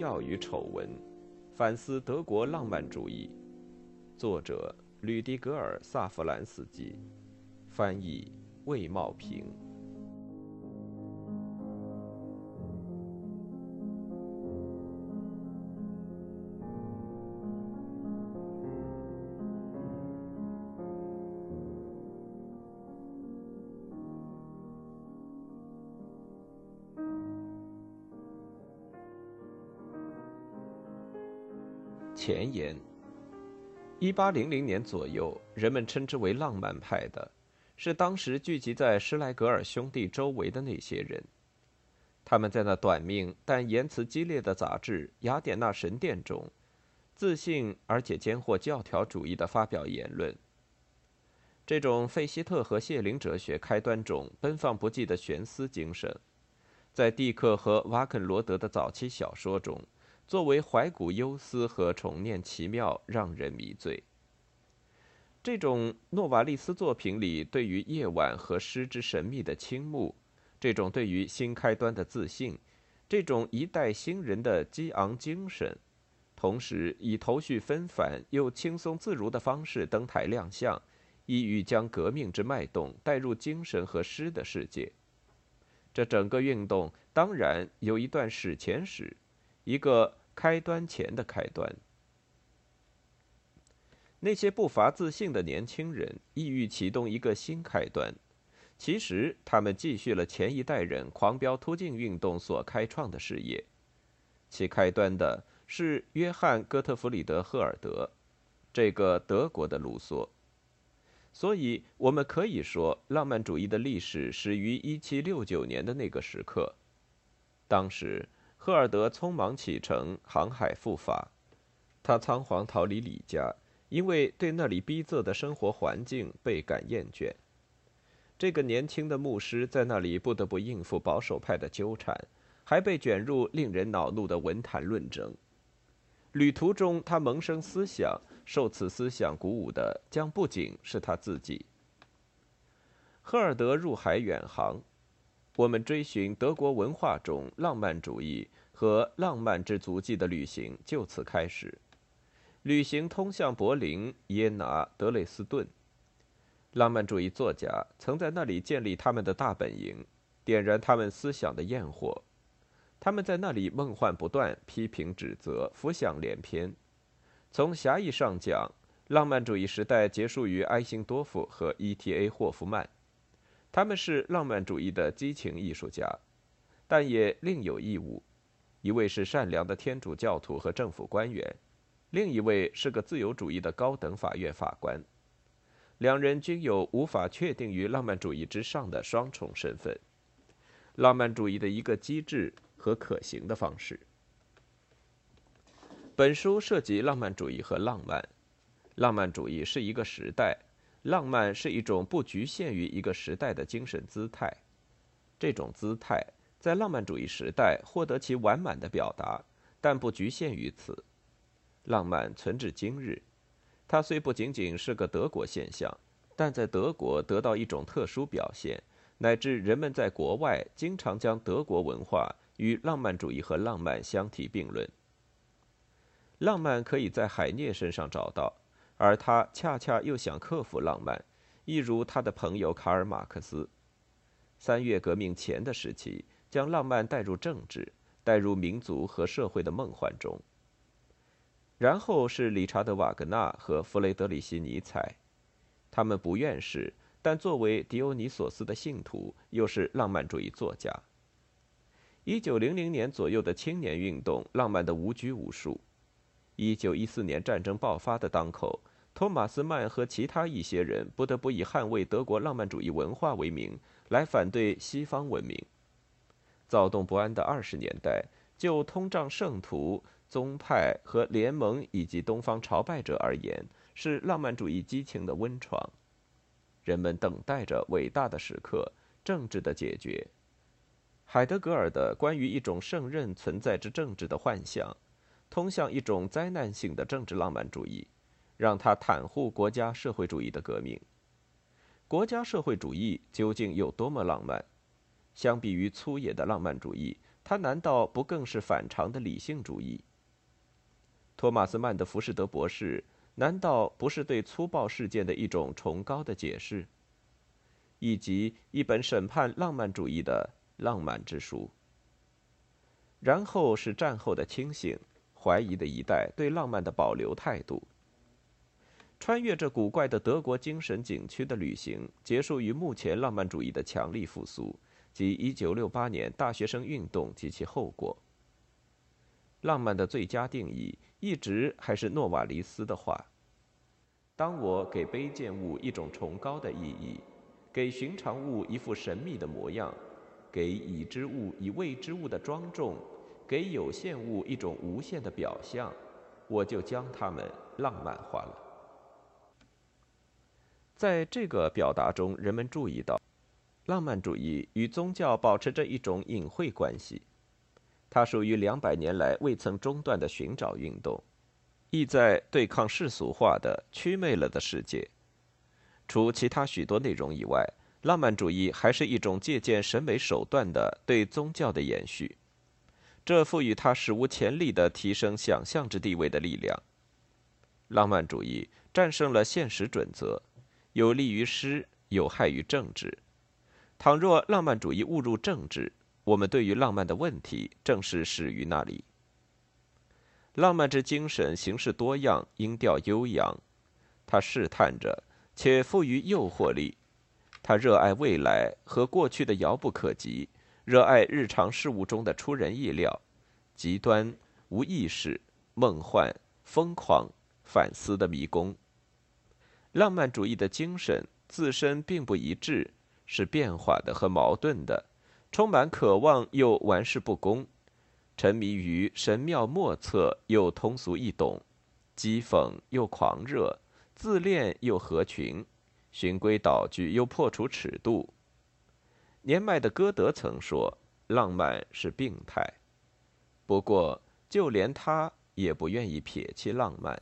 教育丑闻》，反思德国浪漫主义。作者：吕迪格尔·萨弗兰斯基，翻译：魏茂平。前言：一八零零年左右，人们称之为浪漫派的，是当时聚集在施莱格尔兄弟周围的那些人。他们在那短命但言辞激烈的杂志《雅典娜神殿》中，自信而且兼获教条主义的发表言论。这种费希特和谢林哲学开端中奔放不羁的悬思精神，在蒂克和瓦肯罗德的早期小说中。作为怀古忧思和重念奇妙，让人迷醉。这种诺瓦利斯作品里对于夜晚和诗之神秘的倾慕，这种对于新开端的自信，这种一代新人的激昂精神，同时以头绪纷繁又轻松自如的方式登台亮相，意欲将革命之脉动带入精神和诗的世界。这整个运动当然有一段史前史，一个。开端前的开端，那些不乏自信的年轻人意欲启动一个新开端。其实，他们继续了前一代人狂飙突进运动所开创的事业。其开端的是约翰·哥特弗里德·赫尔德，这个德国的卢梭。所以，我们可以说，浪漫主义的历史始于1769年的那个时刻。当时。赫尔德匆忙启程，航海赴法。他仓皇逃离李家，因为对那里逼仄的生活环境倍感厌倦。这个年轻的牧师在那里不得不应付保守派的纠缠，还被卷入令人恼怒的文坛论争。旅途中，他萌生思想，受此思想鼓舞的将不仅是他自己。赫尔德入海远航。我们追寻德国文化中浪漫主义和浪漫之足迹的旅行就此开始。旅行通向柏林、耶拿、德累斯顿。浪漫主义作家曾在那里建立他们的大本营，点燃他们思想的焰火。他们在那里梦幻不断，批评指责，浮想联翩。从狭义上讲，浪漫主义时代结束于埃辛多夫和 E.T.A. 霍夫曼。他们是浪漫主义的激情艺术家，但也另有义务。一位是善良的天主教徒和政府官员，另一位是个自由主义的高等法院法官。两人均有无法确定于浪漫主义之上的双重身份，浪漫主义的一个机智和可行的方式。本书涉及浪漫主义和浪漫。浪漫主义是一个时代。浪漫是一种不局限于一个时代的精神姿态，这种姿态在浪漫主义时代获得其完满的表达，但不局限于此。浪漫存至今日，它虽不仅仅是个德国现象，但在德国得到一种特殊表现，乃至人们在国外经常将德国文化与浪漫主义和浪漫相提并论。浪漫可以在海涅身上找到。而他恰恰又想克服浪漫，一如他的朋友卡尔马克思。三月革命前的时期，将浪漫带入政治，带入民族和社会的梦幻中。然后是理查德·瓦格纳和弗雷德里希·尼采，他们不愿是，但作为狄欧尼索斯的信徒，又是浪漫主义作家。一九零零年左右的青年运动，浪漫的无拘无束。一九一四年战争爆发的当口。托马斯曼和其他一些人不得不以捍卫德国浪漫主义文化为名，来反对西方文明。躁动不安的二十年代，就通胀圣徒、宗派和联盟以及东方朝拜者而言，是浪漫主义激情的温床。人们等待着伟大的时刻，政治的解决。海德格尔的关于一种胜任存在之政治的幻想，通向一种灾难性的政治浪漫主义。让他袒护国家社会主义的革命。国家社会主义究竟有多么浪漫？相比于粗野的浪漫主义，它难道不更是反常的理性主义？托马斯曼的浮士德博士难道不是对粗暴事件的一种崇高的解释？以及一本审判浪漫主义的浪漫之书。然后是战后的清醒、怀疑的一代对浪漫的保留态度。穿越这古怪的德国精神景区的旅行，结束于目前浪漫主义的强力复苏，及1968年大学生运动及其后果。浪漫的最佳定义，一直还是诺瓦黎斯的话：“当我给卑贱物一种崇高的意义。”给寻常物一副神秘的模样，给已知物以未知物的庄重，给有限物一种无限的表象，我就将它们浪漫化了。在这个表达中，人们注意到，浪漫主义与宗教保持着一种隐晦关系，它属于两百年来未曾中断的寻找运动，意在对抗世俗化的祛魅了的世界。除其他许多内容以外，浪漫主义还是一种借鉴审美手段的对宗教的延续，这赋予它史无前例的提升想象之地位的力量。浪漫主义战胜了现实准则，有利于诗，有害于政治。倘若浪漫主义误入政治，我们对于浪漫的问题正是始于那里。浪漫之精神形式多样，音调悠扬，它试探着。且富于诱惑力，他热爱未来和过去的遥不可及，热爱日常事物中的出人意料、极端、无意识、梦幻、疯狂、反思的迷宫。浪漫主义的精神自身并不一致，是变化的和矛盾的，充满渴望又玩世不恭，沉迷于神妙莫测又通俗易懂，讥讽又狂热。自恋又合群，循规蹈矩又破除尺度。年迈的歌德曾说：“浪漫是病态。”不过，就连他也不愿意撇弃浪漫。